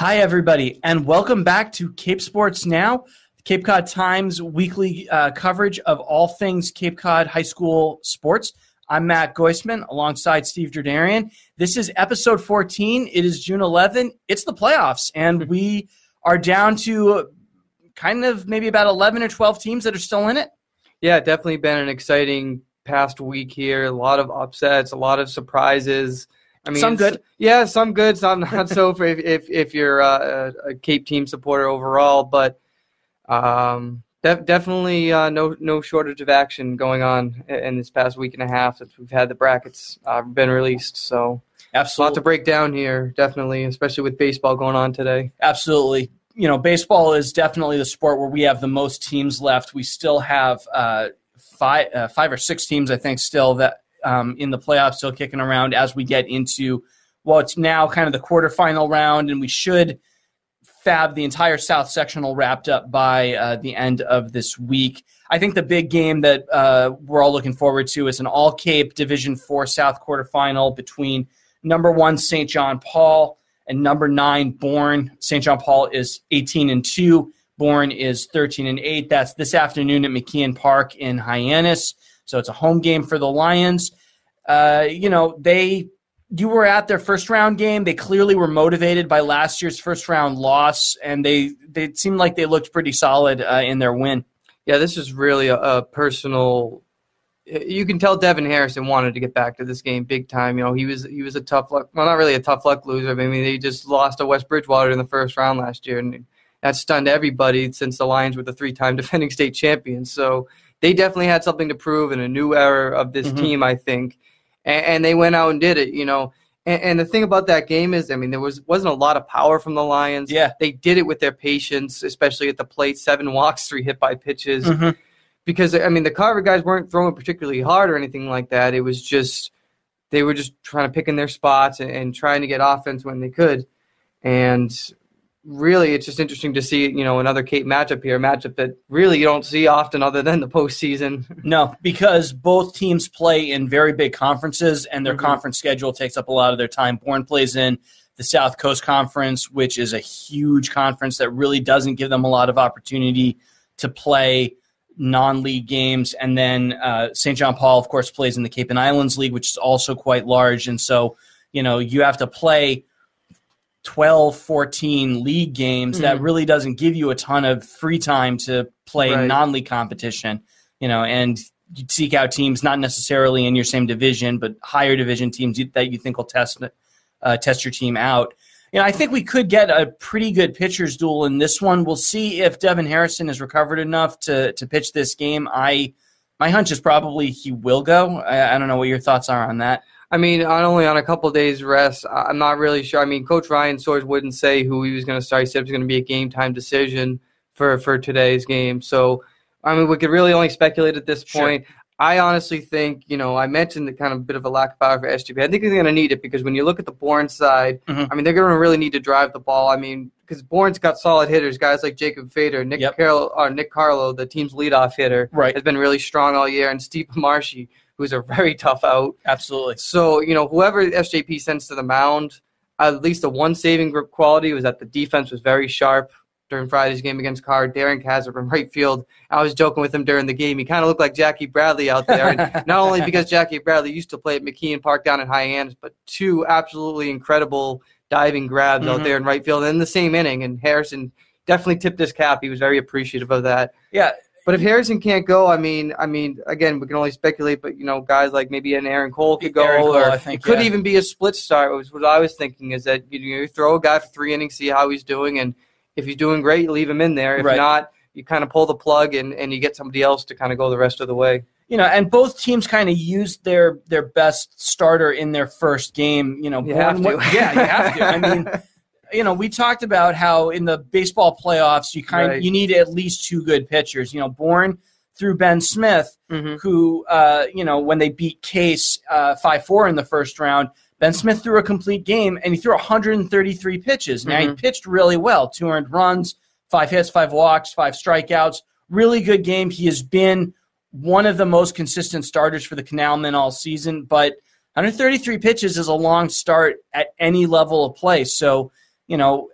Hi, everybody, and welcome back to Cape Sports Now, Cape Cod Times weekly uh, coverage of all things Cape Cod high school sports. I'm Matt Goisman alongside Steve Derdarian. This is episode 14. It is June 11. It's the playoffs, and we are down to kind of maybe about 11 or 12 teams that are still in it. Yeah, definitely been an exciting past week here. A lot of upsets, a lot of surprises. I mean, some good. Yeah, some good. Some not so if if if you're uh, a, Cape team supporter overall, but um, def- definitely uh, no no shortage of action going on in this past week and a half since we've had the brackets uh, been released. So absolutely, a lot to break down here. Definitely, especially with baseball going on today. Absolutely. You know, baseball is definitely the sport where we have the most teams left. We still have uh, five, uh, five or six teams, I think, still that um, in the playoffs, still kicking around as we get into well, it's now kind of the quarterfinal round, and we should fab the entire South sectional wrapped up by uh, the end of this week. I think the big game that uh, we're all looking forward to is an All Cape Division Four South quarterfinal between number one St. John Paul and number nine Bourne. St. John Paul is 18 and two. Bourne is 13 and eight. That's this afternoon at McKeon Park in Hyannis. So it's a home game for the Lions. Uh, you know they you were at their first round game. They clearly were motivated by last year's first round loss, and they they seemed like they looked pretty solid uh, in their win. Yeah, this is really a, a, personal. You can tell Devin Harrison wanted to get back to this game big time. You know, he was he was a tough luck. Well, not really a tough luck loser. I mean, they just lost to West Bridgewater in the first round last year, and that stunned everybody since the Lions were the three time defending state champions. So they definitely had something to prove in a new era of this mm-hmm. team. I think and, and they went out and did it. You know, and, and, the thing about that game is, I mean, there was wasn't a lot of power from the Lions. Yeah, they did it with their patience, especially at the plate. Seven walks, three hit by pitches. Mm-hmm. Because I mean, the Carver guys weren't throwing particularly hard or anything like that. It was just they were just trying to pick in their spots and, and trying to get offense when they could. And really, it's just interesting to see, you know, another Cape matchup here, a matchup that really you don't see often other than the postseason. No, because both teams play in very big conferences, and their mm-hmm. conference schedule takes up a lot of their time. Bourne plays in the South Coast Conference, which is a huge conference that really doesn't give them a lot of opportunity to play non-league games and then uh, st john paul of course plays in the cape and islands league which is also quite large and so you know you have to play 12, 14 league games mm-hmm. that really doesn't give you a ton of free time to play right. non-league competition, you know, and you seek out teams not necessarily in your same division, but higher division teams that you think will test uh, test your team out. You know, I think we could get a pretty good pitchers duel in this one. We'll see if Devin Harrison is recovered enough to to pitch this game. I my hunch is probably he will go. I, I don't know what your thoughts are on that. I mean, not only on a couple days rest, I'm not really sure. I mean, Coach Ryan Soares wouldn't say who he was going to start. He said it was going to be a game time decision for for today's game. So, I mean, we could really only speculate at this point. Sure. I honestly think, you know, I mentioned the kind of bit of a lack of power for SGP. I think they're going to need it because when you look at the Bourne side, mm-hmm. I mean, they're going to really need to drive the ball. I mean, because Bourne's got solid hitters, guys like Jacob Fader, Nick yep. Carlo, or Nick Carlo, the team's leadoff hitter, right. has been really strong all year, and Steve Marshy, who's a very tough out. Absolutely. So, you know, whoever SJP sends to the mound, at least the one saving group quality was that the defense was very sharp during Friday's game against Carr. Darren Kazar from right field. I was joking with him during the game. He kind of looked like Jackie Bradley out there. And not only because Jackie Bradley used to play at McKeon Park down in Hyannis, but two absolutely incredible diving grabs mm-hmm. out there in right field in the same inning. And Harrison definitely tipped his cap. He was very appreciative of that. Yeah, but if Harrison can't go, I mean, I mean, again, we can only speculate. But you know, guys like maybe an Aaron Cole could go, Cole, or think, it could yeah. even be a split start. Was what I was thinking is that you, know, you throw a guy for three innings, see how he's doing, and if he's doing great, you leave him in there. If right. not, you kind of pull the plug and, and you get somebody else to kind of go the rest of the way. You know, and both teams kind of used their their best starter in their first game. You know, you have to. yeah, you have to. I mean. you know, we talked about how in the baseball playoffs you kind Right. you need at least two good pitchers. You know, Bourne through Ben Smith, Mm-hmm. who uh, you know when they beat Case five four in the first round. Ben Smith threw a complete game and he threw 133 pitches. Now he Mhm. pitched really well, two earned runs, five hits, five walks, five strikeouts. Really good game. He has been one of the most consistent starters for the Canalmen all season, but 133 pitches is a long start at any level of play. So, you know,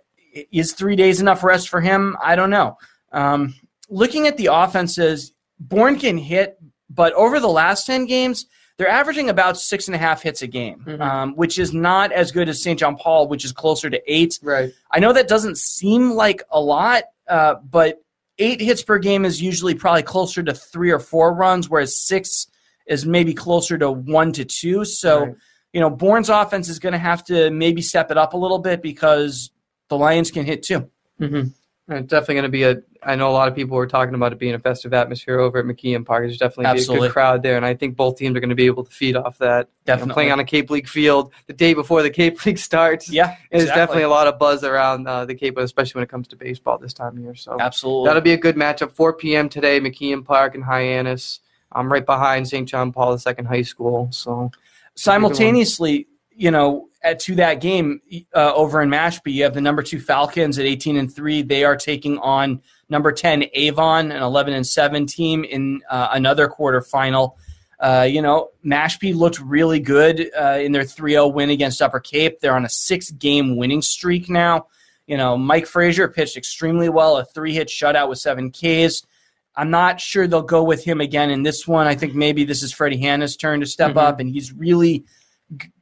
is three days enough rest for him? I don't know. Um, looking at the offenses, Bourne can hit, but over the last 10 games, they're averaging about six and a half hits a game, Mhm. um, which is not as good as St. John Paul, which is closer to eight. Right. I know that doesn't seem like a lot, uh, but eight hits per game is usually probably closer to three or four runs, whereas six is maybe closer to one to two. So, Right. You know, Bourne's offense is going to have to maybe step it up a little bit because the Lions can hit too. Mm-hmm. It's definitely going to be a. I know a lot of people were talking about it being a festive atmosphere over at McKeon Park. There's definitely be a good crowd there, and I think both teams are going to be able to feed off that. You know, Definitely. playing on a Cape League field the day before the Cape League starts. Yeah, There's definitely a lot of buzz around uh, the Cape, especially when it comes to baseball this time of year. So Absolutely. that'll be a good matchup. 4 p.m. today, McKeon Park and Hyannis. I'm right behind St. John Paul II High School. So simultaneously, you know, at, to that game uh, over in Mashpee, you have the number two Falcons at 18 and three. They are taking on number 10 Avon, an 11 and seven team in uh, another quarterfinal. Uh, you know, Mashpee looked really good uh, in their 3-0 win against Upper Cape. They're on a six-game winning streak now. You know, Mike Frazier pitched extremely well, a three-hit shutout with seven Ks. I'm not sure they'll go with him again in this one. I think maybe this is Freddie Hanna's turn to step Mhm. up, and he's really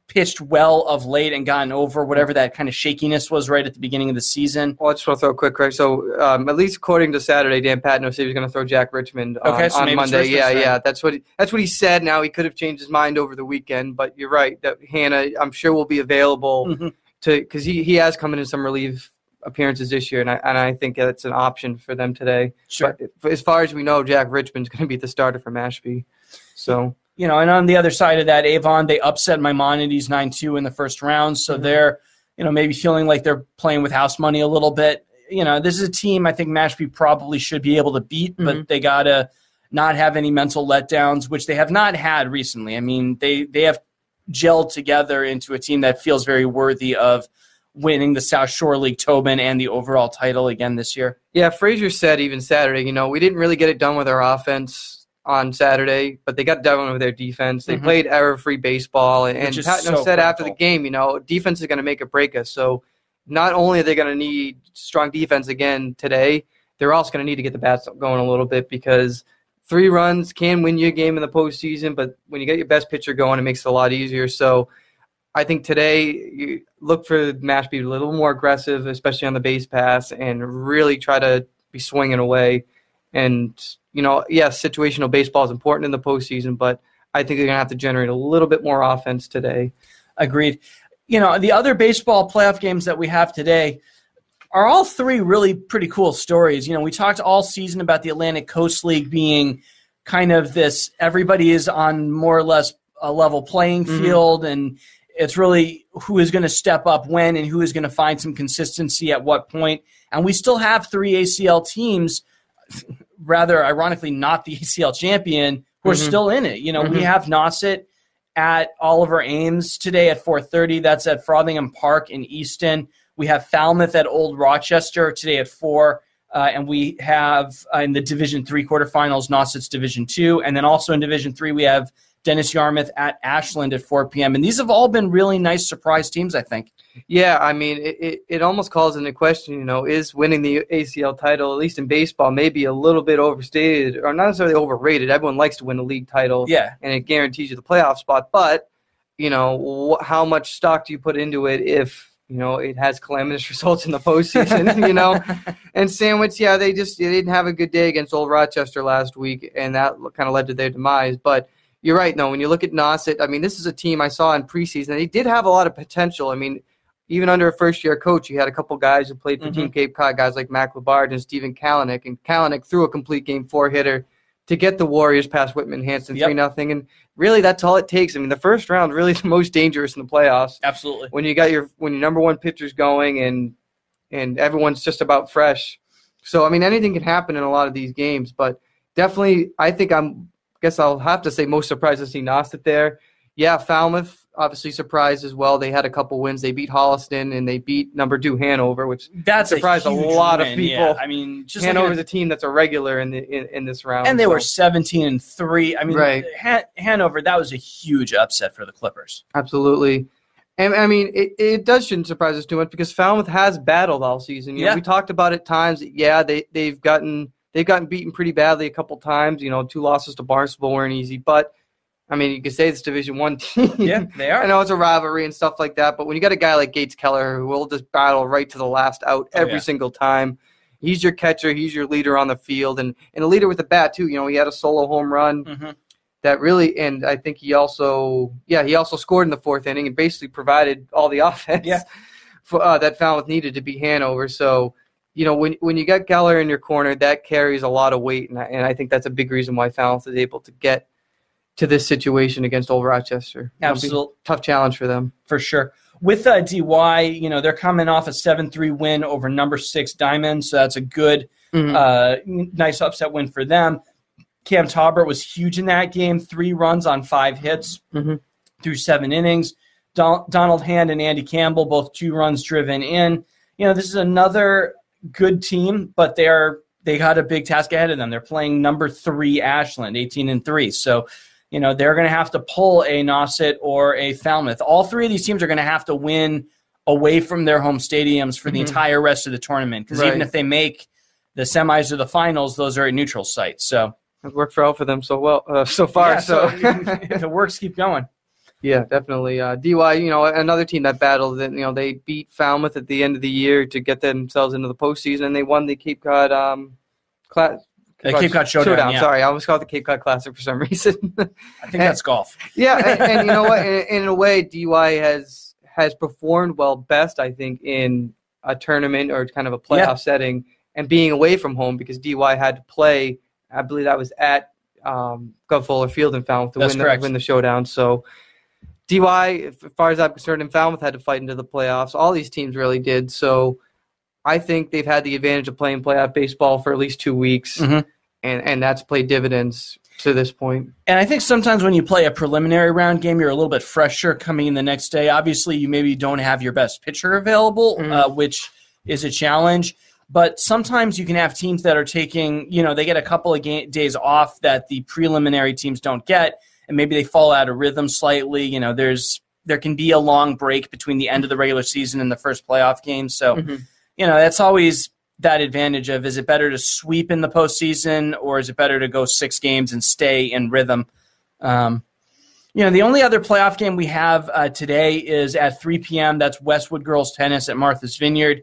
pitched well of late and gotten over whatever that kind of shakiness was right at the beginning of the season. Well, I just want to throw a quick correct. So, um, at least according to Saturday, Dan Patno said he was going to throw Jack Richmond on, Okay, so on Monday. Richmond's Yeah, yeah, that's what he, that's what he said. Now he could have changed his mind over the weekend, but you're right that Hannah, I'm sure, will be available Mhm. to because he, he has come in some relief appearances this year, and I and I think that's an option for them today. Sure. But as far as we know, Jack Richmond's going to be the starter for Mashpee. So You know, and on the other side of that, Avon, they upset Maimonides 9 2 in the first round. So Mhm. they're, you know, maybe feeling like they're playing with house money a little bit. You know, this is a team I think Mashpee probably should be able to beat, but Mhm. they got to not have any mental letdowns, which they have not had recently. I mean, they, they have gelled together into a team that feels very worthy of winning the South Shore League Tobin and the overall title again this year. Yeah, Frazier said even Saturday, you know, we didn't really get it done with our offense on Saturday, but they got done with their defense. They Mhm. played error-free baseball, and, and Which is Patno so said after the game, you know, defense is going to make or break us. So not only are they going to need strong defense again today, they're also going to need to get the bats going a little bit because three runs can win you a game in the postseason, but when you get your best pitcher going, it makes it a lot easier. So I think today you look for Mash to be a little more aggressive, especially on the base pass, and really try to be swinging away. And you know, yes, situational baseball is important in the postseason, but I think they're gonna have to generate a little bit more offense today. Agreed. You know, the other baseball playoff games that we have today are all three really pretty cool stories. You know, we talked all season about the Atlantic Coast League being kind of this everybody is on more or less a level playing Mhm. field and it's really who is going to step up when and who is going to find some consistency at what point. And we still have three ACL teams, rather ironically, not the ACL champion, who are Mhm. still in it. You know, we Mhm. have Nauset at Oliver Ames today at 4:30. That's at Frothingham Park in Easton. We have Falmouth at Old Rochester today at four, uh, and we have uh, in the Division Three quarterfinals Nauset's Division Two, and then also in Division Three we have Dennis Yarmouth at Ashland at 4 p.m. And these have all been really nice surprise teams, I think. Yeah, I mean, it, it, it almost calls into question, you know, is winning the ACL title, at least in baseball, maybe a little bit overstated or not necessarily overrated. Everyone likes to win a league title. Yeah, and it guarantees you the playoff spot. But you know, wh- how much stock do you put into it if you know it has calamitous results in the postseason? you know, and Sandwich, yeah, they just they didn't have a good day against Old Rochester last week, and that kind of led to their demise. But you're right, no. When you look at Nauset, I mean, this is a team I saw in preseason. They did have a lot of potential. I mean. Even under a first-year coach, you had a couple guys who played for Mhm. Team Cape Cod, guys like Mac Labard and Stephen Kalanick. And Kalanick threw a complete game four-hitter to get the Warriors past Whitman Hanson Yep. three nothing, and really that's all it takes. I mean, the first round really is the most dangerous in the playoffs absolutely. when you got your when your number one pitcher's going, and and everyone's just about fresh. So I mean, anything can happen in a lot of these games, but definitely, I think I'm. Guess I'll have to say most surprised to see Nauset there. Yeah, Falmouth obviously surprised as well. They had a couple wins. They beat Holliston and they beat number two Hanover, which That's surprised a, a, lot win, of people. Yeah. I mean, just Hanover's a team that's a regular in the in, in this round, and they so- were 17 and three. I mean, Right. Han- Hanover that was a huge upset for the Clippers. Absolutely. And I mean, it, it does shouldn't surprise us too much because Falmouth has battled all season. You know, Yeah. we talked about it times. Yeah, they they've gotten they've gotten beaten pretty badly a couple times. You know, two losses to Barnstable weren't easy, but I mean, you could say it's Division One team. Yeah, they are. I know it's a rivalry and stuff like that, but when you got a guy like Gates Keller who will just battle right to the last out Oh, every yeah. single time, he's your catcher, he's your leader on the field, and and a leader with the bat too. You know, he had a solo home run Mhm. that really, and I think he also, yeah, he also scored in the fourth inning and basically provided all the offense Yeah. for, uh, that Falmouth needed to beat Hanover. So, you know, when when you got Geller in your corner, that carries a lot of weight, and I, and I think that's a big reason why Falmouth is able to get to this situation against Old Rochester. It'll be a Absolutely. tough challenge for them. for sure. With uh, DY, you know, they're coming off a 7 3 win over number six Diamond, so that's a good, Mhm. uh, nice upset win for them. Cam Taubert was huge in that game, three runs on five hits Mhm. through seven innings. Don- Donald Hand and Andy Campbell, both two runs driven in. You know, this is another good team, but they're they got a big task ahead of them. They're playing number three Ashland, 18 and three. So you know they're going to have to pull a Nauset or a Falmouth. All three of these teams are going to have to win away from their home stadiums for the Mhm. entire rest of the tournament. Because even if they make the semis or the finals, those are at neutral sites. So It's worked for out for them so well uh, so far. yeah, so, if it works, keep going. Yeah, definitely. Uh, DY, you know, another team that battled. You know, they beat Falmouth at the end of the year to get themselves into the postseason, and they won the Cape Cod um, class. The Cape Cod Showdown, yeah. Sorry, I almost called it the Cape Cod Classic for some reason. I think that's golf. yeah, and, and you know what? In, in a way, DY has has performed well best, I think, in a tournament or kind of a playoff Yeah. setting, and being away from home because DY had to play. I believe that was at um, Guv Fuller Field in Falmouth to win the, win the showdown. So. DY, as far as I'm concerned, in Falmouth had to fight into the playoffs. All these teams really did. So, I think they've had the advantage of playing playoff baseball for at least two weeks, Mhm. and and that's played dividends to this point. And I think sometimes when you play a preliminary round game, you're a little bit fresher coming in the next day. Obviously, you maybe don't have your best pitcher available, Mhm. uh, which is a challenge. But sometimes you can have teams that are taking, you know, they get a couple of ga- days off that the preliminary teams don't get, and maybe they fall out of rhythm slightly. You know, there's there can be a long break between the end of the regular season and the first playoff game. So, Mhm. you know, that's always that advantage of is it better to sweep in the postseason or is it better to go six games and stay in rhythm? Um, you know, the only other playoff game we have uh, today is at 3 p.m. That's Westwood girls tennis at Martha's Vineyard.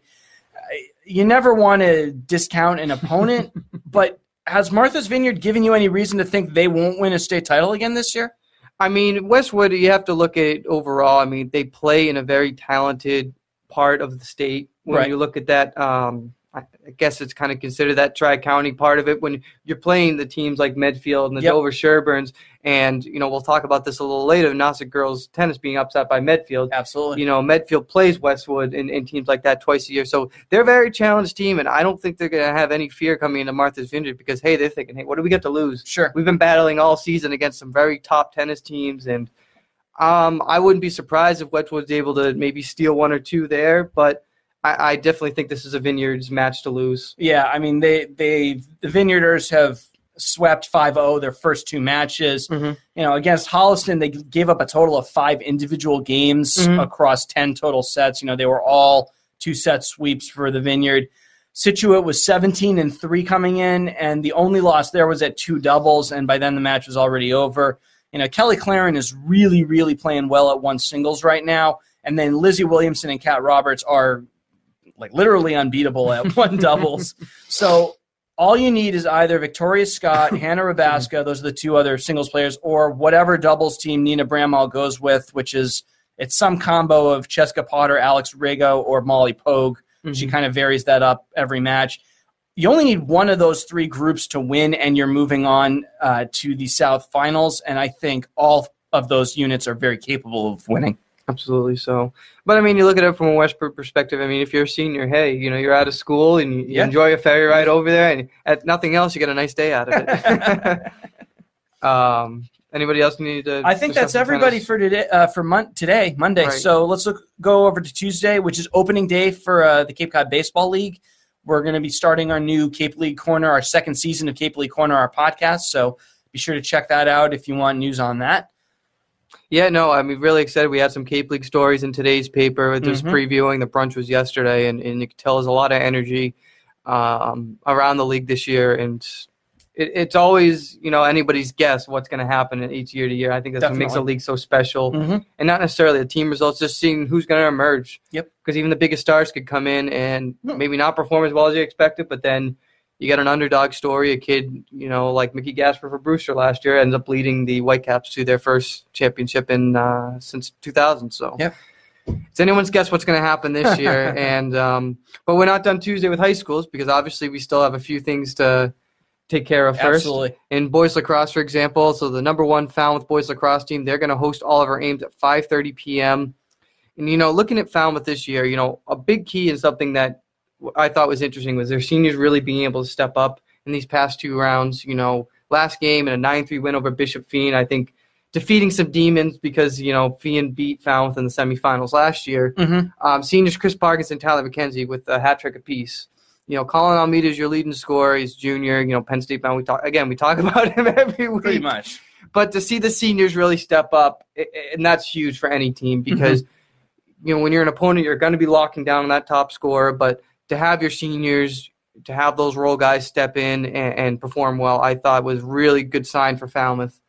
You never want to discount an opponent, but has Martha's Vineyard given you any reason to think they won't win a state title again this year? I mean, Westwood, you have to look at it overall. I mean, they play in a very talented part of the state. When Right. you look at that, um, I guess it's kind of considered that Tri County part of it when you're playing the teams like Medfield and the Yep. Dover Sherborns. And, you know, we'll talk about this a little later Nauset girls tennis being upset by Medfield. Absolutely. You know, Medfield plays Westwood and, and teams like that twice a year. So they're a very challenged team. And I don't think they're going to have any fear coming into Martha's Vineyard because, hey, they're thinking, hey, what do we get to lose? Sure. We've been battling all season against some very top tennis teams, and um, I wouldn't be surprised if Westwood's able to maybe steal one or two there. But I, I definitely think this is a Vineyards match to lose. Yeah, I mean they they the Vineyarders have swept 5-0 their first two matches. Mhm. You know, against Holliston they gave up a total of 5 individual games Mhm. across 10 total sets. You know, they were all two set sweeps for the Vineyard. Scituate was 17 and 3 coming in and the only loss there was at two doubles and by then the match was already over. You know, Kelly Claren is really really playing well at one singles right now and then Lizzie Williamson and Kat Roberts are like literally unbeatable at one doubles. So all you need is either Victoria Scott, Hannah Rabaska, those are the two other singles players, or whatever doubles team Nina Bramall goes with, which is it's some combo of Cheska Potter, Alex Rigo, or Molly Pogue. She kind of varies that up every match. You only need one of those three groups to win, and you're moving on uh, to the South Finals. And I think all of those units are very capable of winning. Absolutely. So, but I mean, you look at it from a Westbrook perspective. I mean, if you're a senior, hey, you know, you're out of school and you, Yeah. enjoy a ferry ride over there, and at nothing else, you get a nice day out of it. um, anybody else need to? I think that's everybody for today. Uh, for mon- today, Monday. Right. So let's look, go over to Tuesday, which is opening day for uh, the Cape Cod Baseball League. We're going to be starting our new Cape League Corner, our second season of Cape League Corner, our podcast. So be sure to check that out if you want news on that. Yeah, no, I'm really excited. We had some Cape League stories in today's paper. Just Mhm. previewing the brunch was yesterday, and, and you can tell there's a lot of energy um, around the league this year. And it, it's always, you know, anybody's guess what's going to happen in each year to year. I think that's what makes the Definitely. league so special. Mhm. And not necessarily the team results, just seeing who's going to emerge. Yep. Because even the biggest stars could come in and Hmm. maybe not perform as well as you expected, but then you got an underdog story. A kid, you know, like Mickey Gasper for Brewster last year, ends up leading the Whitecaps to their first championship in uh, since 2000. So Yep. it's anyone's guess what's going to happen this year. and um, but we're not done Tuesday with high schools because obviously we still have a few things to take care of first. Absolutely. In boys lacrosse, for example, so the number one Falmouth boys lacrosse team, they're going to host Oliver Ames at 5:30 p.m. And you know, looking at Falmouth this year, you know, a big key and something that I thought was interesting was their seniors really being able to step up in these past two rounds. You know, last game in a 9-3 win over Bishop Feehan, I think defeating some demons because you know Feehan beat Falmouth in the semifinals last year. Mhm. Um, seniors Chris Parkinson, Tyler McKenzie with a hat trick apiece. You know, Colin Almeida is your leading scorer. He's junior. You know, Penn State bound. We talk again. We talk about him every week Pretty much. but to see the seniors really step up, i- i- and that's huge for any team because you know when you're an opponent, you're going to be locking down on that top scorer. But to have your seniors, to have those role guys step in and, and perform well, I thought was really good sign for Falmouth.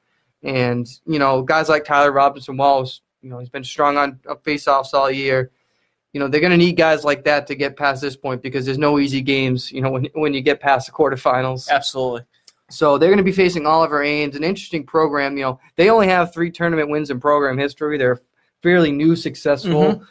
And you know, guys like Tyler Robinson Wallace, you know, he's been strong on faceoffs all year. You know, they're going to need guys like that to get past this point because there's no easy games. You know, when when you get past the quarterfinals. Absolutely. So they're going to be facing Oliver Ames, an interesting program. You know, they only have three tournament wins in program history. They're fairly new, successful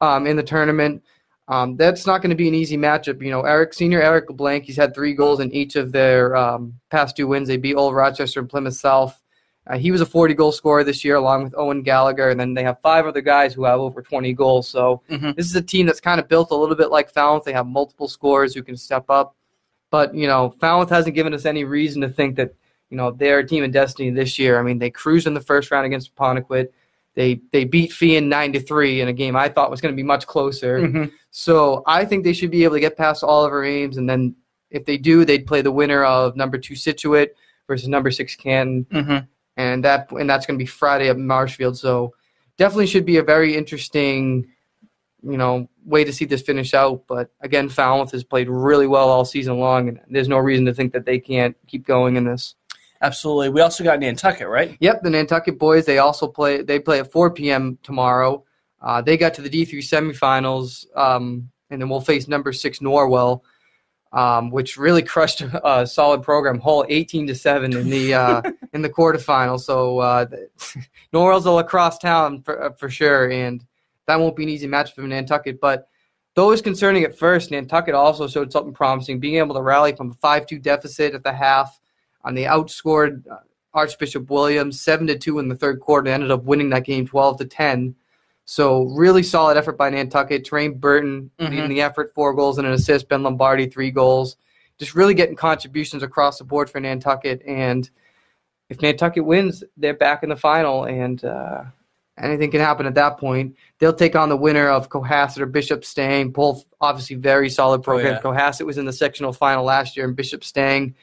um, in the tournament. Um, that's not going to be an easy matchup. You know, Eric Senior Eric LeBlanc, he's had three goals in each of their um, past two wins. They beat Old Rochester and Plymouth South. Uh, he was a 40 goal scorer this year, along with Owen Gallagher, and then they have five other guys who have over 20 goals. So Mhm. this is a team that's kind of built a little bit like Falmouth. They have multiple scorers who can step up. But, you know, Falmouth hasn't given us any reason to think that, you know, they're a team of destiny this year. I mean, they cruised in the first round against Ponnequid. They they beat Feehan 9 to 3 in a game I thought was going to be much closer. Mhm. So I think they should be able to get past Oliver Ames. And then if they do, they'd play the winner of number two Scituate versus number six Canton. Mhm. And that and that's going to be Friday at Marshfield. So definitely should be a very interesting, you know, way to see this finish out. But again, Falmouth has played really well all season long, and there's no reason to think that they can't keep going in this. Absolutely. We also got Nantucket, right? Yep, the Nantucket boys. They also play. They play at 4 p.m. tomorrow. Uh, they got to the D3 semifinals, um, and then we'll face number six Norwell, um, which really crushed a solid program, Hull 18 to seven in the uh, in the quarterfinals. So uh, the- Norwell's a lacrosse town for uh, for sure, and that won't be an easy match for Nantucket. But though it was concerning at first, Nantucket also showed something promising, being able to rally from a 5-2 deficit at the half. On the outscored uh, Archbishop Williams seven to two in the third quarter. They Ended up winning that game twelve to ten. So really solid effort by Nantucket. Train Burton Mhm. leading the effort, four goals and an assist. Ben Lombardi three goals. Just really getting contributions across the board for Nantucket. And if Nantucket wins, they're back in the final, and uh, anything can happen at that point. They'll take on the winner of Cohasset or Bishop Stang. Both obviously very solid programs. yeah. Cohasset was in the sectional final last year, and Bishop Stang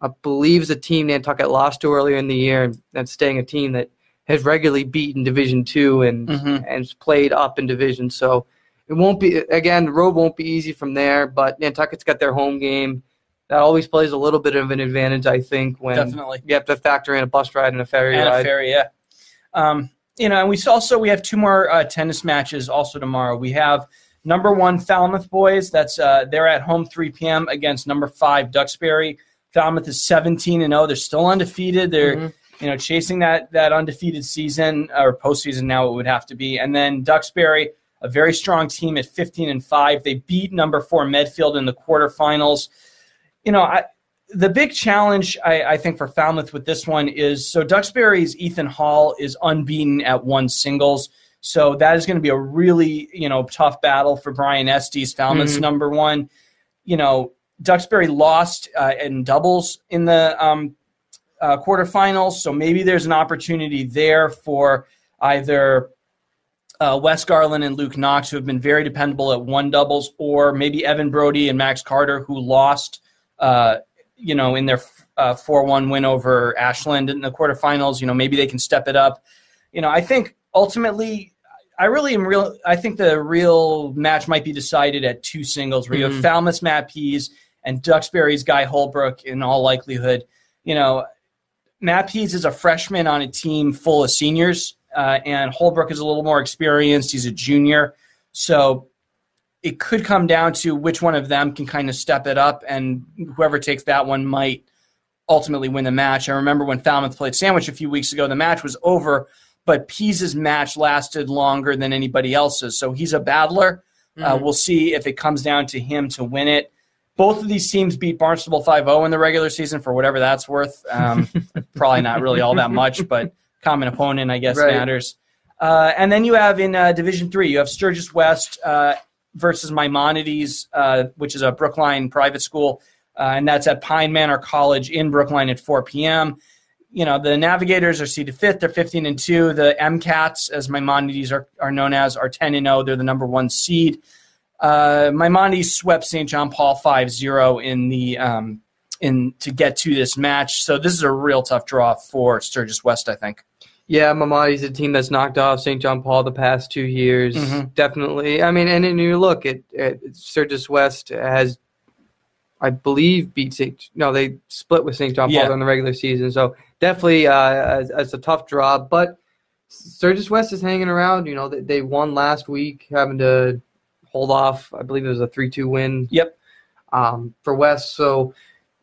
I believe is a team Nantucket lost to earlier in the year, and that's staying a team that has regularly beaten Division Two and Mhm. and played up in division. So it won't be again. The road won't be easy from there, but Nantucket's got their home game. That always plays a little bit of an advantage, I think, when Definitely. you have to factor in a bus ride and a ferry and a ride. ferry, yeah. Um, you know, and we also we have two more uh, tennis matches also tomorrow. We have number one Falmouth boys. That's uh, they're at home 3 p.m. against number five Duxbury. Falmouth is 17 and 0. They're still undefeated. They're Mhm. you know chasing that that undefeated season or postseason now it would have to be. And then Duxbury, a very strong team at 15 and five. They beat number four Medfield in the quarterfinals. You know, I, the big challenge I, I think for Falmouth with this one is so Duxbury's Ethan Hall is unbeaten at one singles. So that is going to be a really you know tough battle for Brian Estes, Falmouth's Mhm. number one. You know, Duxbury lost uh, in doubles in the um, uh, quarterfinals, so maybe there's an opportunity there for either uh, Wes Garland and Luke Knox, who have been very dependable at one doubles, or maybe Evan Brody and Max Carter, who lost, uh, you know, in their uh, four-one win over Ashland in the quarterfinals. You know, maybe they can step it up. You know, I think ultimately, I really am real. I think the real match might be decided at two singles, where you have Mhm. Falmouth's Matt Pease and Duxbury's Guy Holbrook. In all likelihood, you know, Matt Pease is a freshman on a team full of seniors, uh, and Holbrook is a little more experienced. He's a junior, so it could come down to which one of them can kind of step it up, and whoever takes that one might ultimately win the match. I remember when Falmouth played Sandwich a few weeks ago, the match was over, but Pease's match lasted longer than anybody else's, so he's a battler. Uh, Mhm. we'll see if it comes down to him to win it. Both of these teams beat Barnstable 5-0 in the regular season for whatever that's worth. Um, probably not really all that much, but common opponent, I guess, Right. matters. Uh, and then you have in uh, Division Three, you have Sturgis West uh, versus Maimonides, uh, which is a Brookline private school, uh, and that's at Pine Manor College in Brookline at 4 p.m. You know the Navigators are seeded fifth; they're 15 and two. The MCATs, as Maimonides are, are known as, are 10 and 0. They're the number one seed. Uh, Maimonides swept St. John Paul 5-0 in the um, in to get to this match. So this is a real tough draw for Sturgis West, I think. Yeah, Mamadi's a team that's knocked off St. John Paul the past two years. Mhm. Definitely. I mean, and you look at, at Sturgis West has, I believe, beat St. No, they split with St. John Paul Yeah. during the regular season. So definitely, uh, it's a tough draw. But Sturgis West is hanging around. You know, they, they won last week, having to hold off. I believe it was a three-two win. Yep. Um, for West, so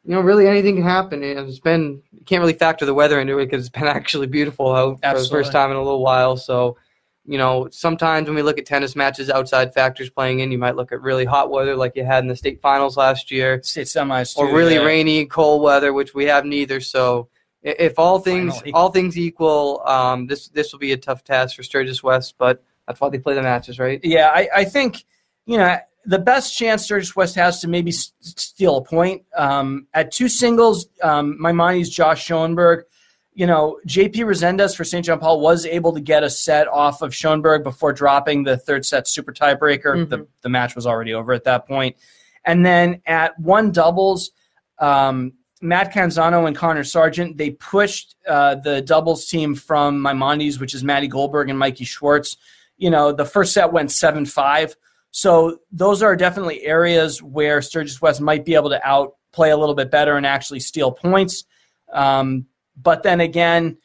you know, really anything can happen. And It's been you can't really factor the weather into it because it's been actually beautiful out for the first time in a little while. So, you know, sometimes when we look at tennis matches, outside factors playing in, you might look at really hot weather like you had in the state finals last year, State semis or really yeah. rainy, cold weather, which we have neither. So, if all things Finally. all things equal, um, this this will be a tough task for Sturgis West, but that's why they play the matches, right? Yeah, I, I think you know the best chance Sturgis West has to maybe steal a point um, at two singles. Um, money's Josh Schoenberg. You know, JP Resendez for St. John Paul was able to get a set off of Schoenberg before dropping the third set super tiebreaker. The, Mhm. the match was already over at that point. And then at one doubles, um, Matt Canzano and Connor Sargent, they pushed uh, the doubles team from Maimonides, which is Maddie Goldberg and Mikey Schwartz. You know, the first set went 7 5. So those are definitely areas where Sturgis West might be able to outplay a little bit better and actually steal points. Um, but then again,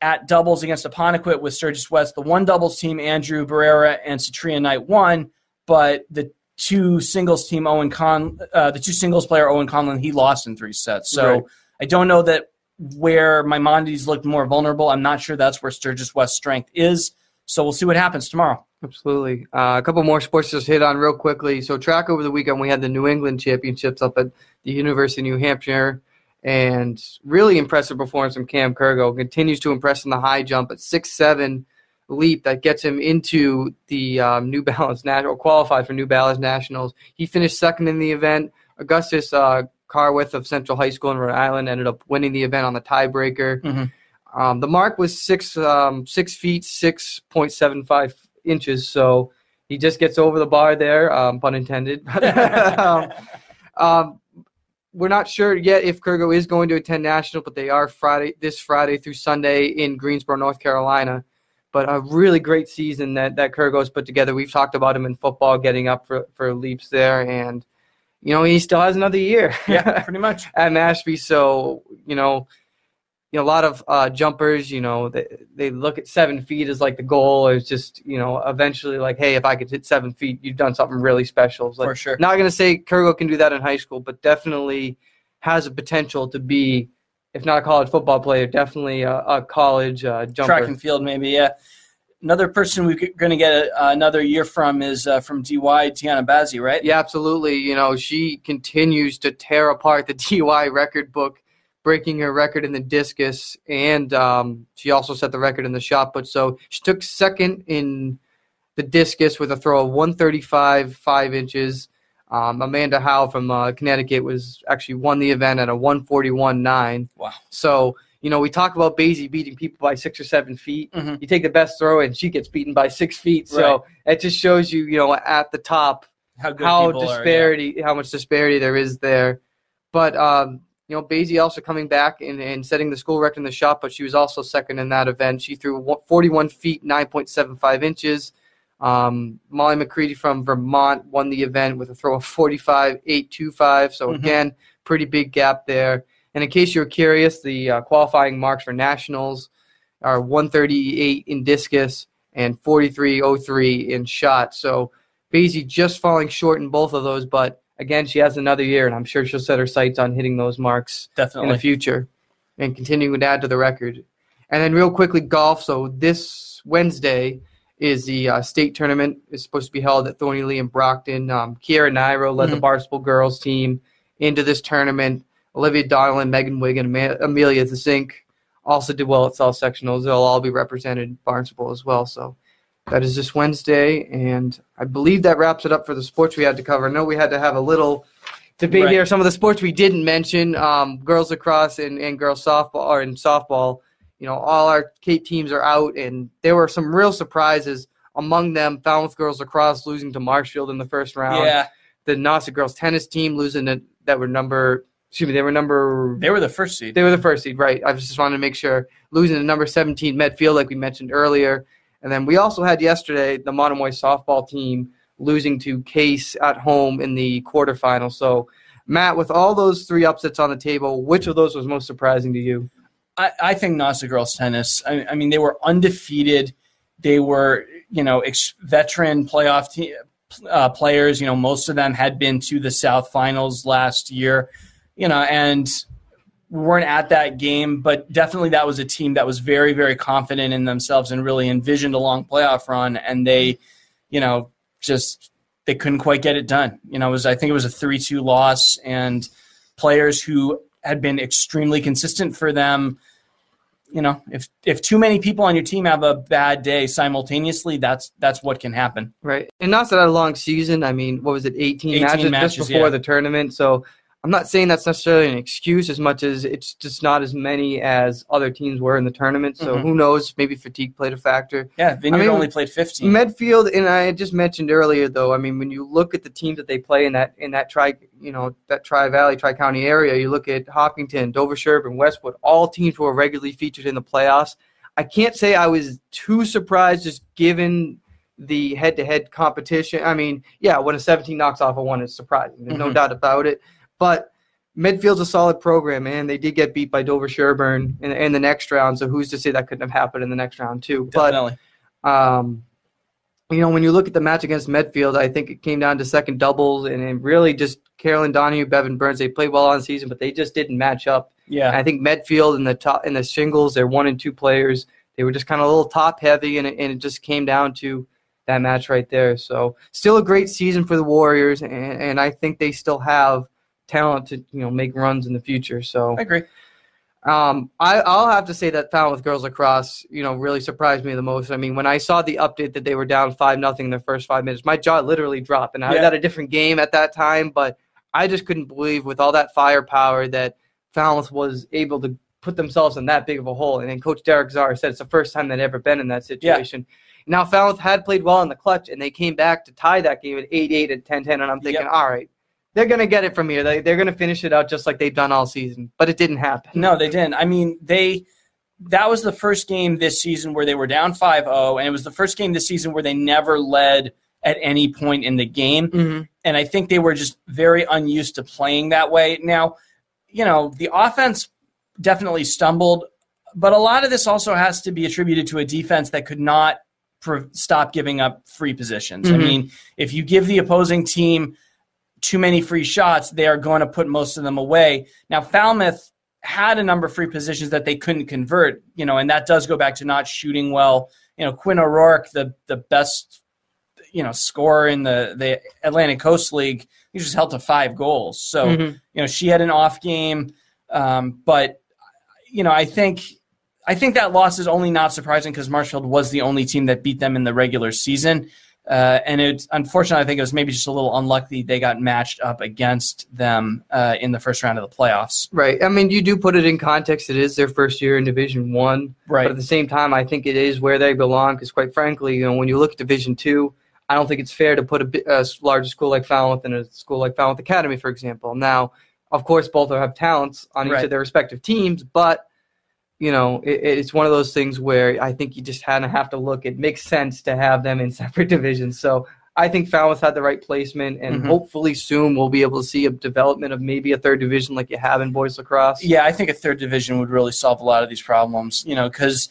at doubles against Apponequet with Sturgis West, the one doubles team, Andrew Barrera and Satria Knight won, but the two singles team, Owen Con, uh, the two singles player, Owen Conlon, he lost in three sets. So Right. I don't know that where Maimonides looked more vulnerable. I'm not sure that's where Sturgis West's strength is. So we'll see what happens tomorrow. Absolutely. Uh, a couple more sports just hit on real quickly. So, track over the weekend, we had the New England Championships up at the University of New Hampshire, and really impressive performance from Cam Kurgo. Continues to impress in the high jump at six seven leap that gets him into the um, New Balance National, qualified for New Balance Nationals. He finished second in the event. Augustus uh, Carwith of Central High School in Rhode Island ended up winning the event on the tiebreaker. Mhm. Um, the mark was six um, six feet six point seven five inches, so he just gets over the bar there, um, pun intended. um, um, we're not sure yet if Kurgo is going to attend national, but they are Friday this Friday through Sunday in Greensboro, North Carolina. But a really great season that that Kurgo's put together. We've talked about him in football, getting up for for leaps there, and you know he still has another year. yeah, pretty much. at Mashpee. So you know, you know, a lot of uh, jumpers. You know, they they look at seven feet as like the goal. Or it's just you know, eventually like, hey, if I could hit seven feet, you've done something really special. It's like, For sure. Not gonna say Kurgo can do that in high school, but definitely has a potential to be, if not a college football player, definitely a, a college uh, jumper. track and field maybe yeah another person we're going to get a, another year from is uh, from dy tiana bazzi right Yeah, absolutely. You know, she continues to tear apart the DY record book breaking her record in the discus, and um, she also set the record in the shot put. So she took second in the discus with a throw of 135 five inches. Um, Amanda Howe from uh, Connecticut was actually won the event at a 141 nine. Wow. So you know we talk about Basie beating people by six or seven feet. Mhm. You take the best throw and she gets beaten by six feet. So it just shows you you know at the top How good how people are, yeah. disparity, how much disparity there is there. But um, you know, Basie also coming back and, and setting the school record in the shot, but she was also second in that event. She threw 41 feet 9.75 inches. Um, Molly McCready from Vermont won the event with a throw of 45 825. So Mhm. again, pretty big gap there. And in case you're curious, the uh, qualifying marks for nationals are 138 in discus and 4303 in shot. So Basie just falling short in both of those, but again, she has another year, and I'm sure she'll set her sights on hitting those marks in the future and continuing to add to the record. And then, real quickly, golf. So, this Wednesday is the uh, state tournament. It's supposed to be held at Thorny Lea in Brockton. Um, Kiera Nairo led the Mhm. Barnstable girls team into this tournament. Olivia Donlan, Megan Wigan, Ama- Amelia Zink also did well at South Sectionals. They'll all be represented in Barnstable as well. So, that is this Wednesday, and I believe that wraps it up for the sports we had to cover. I know we had to have a little debate Right. here. Some of the sports we didn't mention, um, girls lacrosse and, and girls softball, or in softball, you know, all our Kate teams are out, and there were some real surprises. Among them, Falmouth girls lacrosse losing to Marshfield in the first round. Yeah, The Nauset girls tennis team losing to, that were number, excuse me, they were number they were the first seed. they were the first seed, right? I just wanted to make sure losing to number 17 Medfield, like we mentioned earlier, and then we also had yesterday the Monomoy softball team losing to Case at home in the quarterfinal. So, Matt, with all those three upsets on the table, which of those was most surprising to you? I, I think Nauset girls tennis. I, I mean, they were undefeated. They were, you know, ex- veteran playoff te- uh, players. You know, most of them had been to the South Finals last year. You know, and weren't at that game, but definitely that was a team that was very, very confident in themselves and really envisioned a long playoff run. And they, you know, just they couldn't quite get it done. You know, it was I think it was a three-two loss, and players who had been extremely consistent for them. You know, if if too many people on your team have a bad day simultaneously, that's that's what can happen. Right. And not that a long season. I mean, what was it, 18, 18 matches, matches, just before yeah. the tournament. So I'm not saying that's necessarily an excuse as much as it's just not as many as other teams were in the tournament. So Mhm. who knows? Maybe fatigue played a factor. Yeah, Vineyard I mean, only played 15. Medfield, and I just mentioned earlier, though. I mean, when you look at the teams that they play in that in that tri, you know, that Tri Valley, Tri County area, you look at Hopkinton, Dover, Sherborn, Westwood. All teams who are regularly featured in the playoffs. I can't say I was too surprised, just given the head-to-head competition. I mean, yeah, when a 17 knocks off a one, it's surprising. There's no Mhm. doubt about it. But Medfield's a solid program, and They did get beat by Dover Sherborn in, in the next round, so who's to say that couldn't have happened in the next round too? But Definitely. um, you know, when you look at the match against Medfield, I think it came down to second doubles and, and really just Carolyn Donahue, Bevan Burns. They played well on the season, but they just didn't match up. And yeah. I think Medfield in the top in the singles, they're one and two players. They were just kind of a little top heavy, and it, and it just came down to that match right there. So still a great season for the Warriors, and, and I think they still have talent to you know make runs in the future. So I agree. um, I, I'll have to say that Falmouth girls lacrosse, you know, really surprised me the most. I mean, when I saw the update that they were down five nothing in the first five minutes, my jaw literally dropped. And I was Yeah. at a different game at that time, but I just couldn't believe with all that firepower that Falmouth was able to put themselves in that big of a hole. And then Coach Derek Czar said it's the first time they'd ever been in that situation. Now Falmouth had played well in the clutch, and they came back to tie that game at eight eight and 10-10, and I'm thinking, Yep. all right. They're gonna get it from here. They, they're gonna finish it out just like they've done all season, but it didn't happen. No, they didn't. I mean, they that was the first game this season where they were down 5-0 and it was the first game this season where they never led at any point in the game. Mhm. and I think they were just very unused to playing that way. Now, you know, the offense definitely stumbled, but a lot of this also has to be attributed to a defense that could not pre- stop giving up free positions. I Mhm. mean, if you give the opposing team too many free shots, they are going to put most of them away. Now, Falmouth had a number of free positions that they couldn't convert, you know, and that does go back to not shooting well. You know, Quinn O'Rourke, the the best you know scorer in the the Atlantic Coast League, he just held to five goals. So Mhm. you know she had an off game. Um, but you know, I think I think that loss is only not surprising because Marshfield was the only team that beat them in the regular season. Uh, and it unfortunately, I think it was maybe just a little unlucky they got matched up against them uh, in the first round of the playoffs. Right. I mean, you do put it in context. It is their first year in Division One. Right. But at the same time, I think it is where they belong. Because quite frankly, you know, when you look at Division Two, I don't think it's fair to put a, a large school like Falmouth in a school like Falmouth Academy, for example. Now, of course, both have talents on each Right. of their respective teams, but you know, it, it's one of those things where I think you just kind of have to look. It makes sense to have them in separate divisions. So I think Falmouth had the right placement, and Mhm. hopefully soon we'll be able to see a development of maybe a third division like you have in boys lacrosse. Yeah, I think a third division would really solve a lot of these problems. You know, because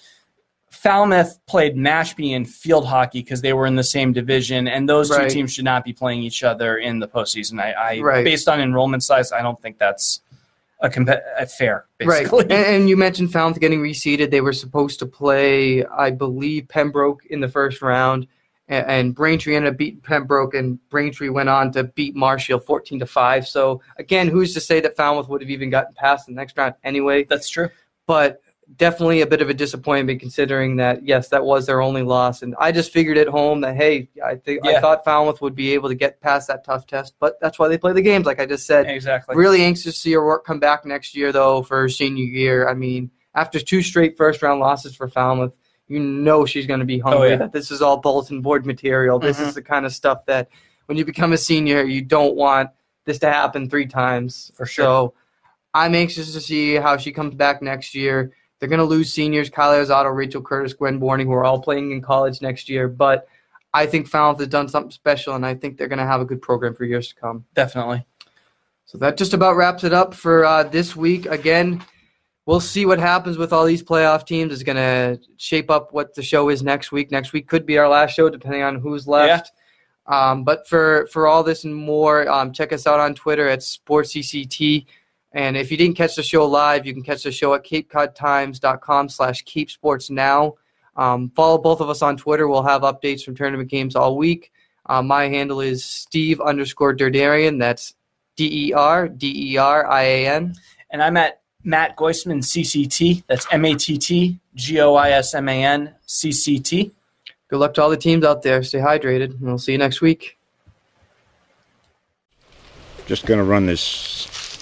Falmouth played Mashpee in field hockey because they were in the same division, and those Right. two teams should not be playing each other in the postseason. I, I Right. based on enrollment size, I don't think that's a, comp- a fair. Basically, Right. And, and you mentioned Falmouth getting reseeded. They were supposed to play, I believe, Pembroke in the first round, and, and Braintree ended up beating Pembroke, and Braintree went on to beat Marshall 14 to 5. So, again, who's to say that Falmouth would have even gotten past the next round anyway? that's true. But definitely a bit of a disappointment considering that, yes, that was their only loss. And I just figured at home that, hey, I, think I thought Falmouth would be able to get past that tough test, but that's why they play the games, like I just said. Exactly. Really anxious to see her work come back next year, though, for her senior year. I mean, after two straight first round losses for Falmouth, you know she's going to be hungry. Oh, yeah. That this is all bulletin board material. This Mhm. is the kind of stuff that when you become a senior, you don't want this to happen three times. For sure. So I'm anxious to see how she comes back next year. They're going to lose seniors, Kylie Azzato, Rachel Curtis, Gwen Borning, who are all playing in college next year. But I think Falmouth has done something special, and I think they're going to have a good program for years to come. Definitely. So that just about wraps it up for uh, this week. Again, we'll see what happens with all these playoff teams. It's going to shape up what the show is next week. Next week could be our last show, depending on who's left. Um, but for for all this and more, um, check us out on Twitter at SportsCCT. And if you didn't catch the show live, you can catch the show at capecodtimes.com slash keepsportsnow. Um, follow both of us on Twitter. We'll have updates from tournament games all week. Uh, my handle is Steve underscore Derderian. That's D E R D E R I A N. And I'm at Matt Goisman CCT. That's M A T T G O I S M A N C C T. Good luck to all the teams out there. Stay hydrated, and we'll see you next week. Just gonna run this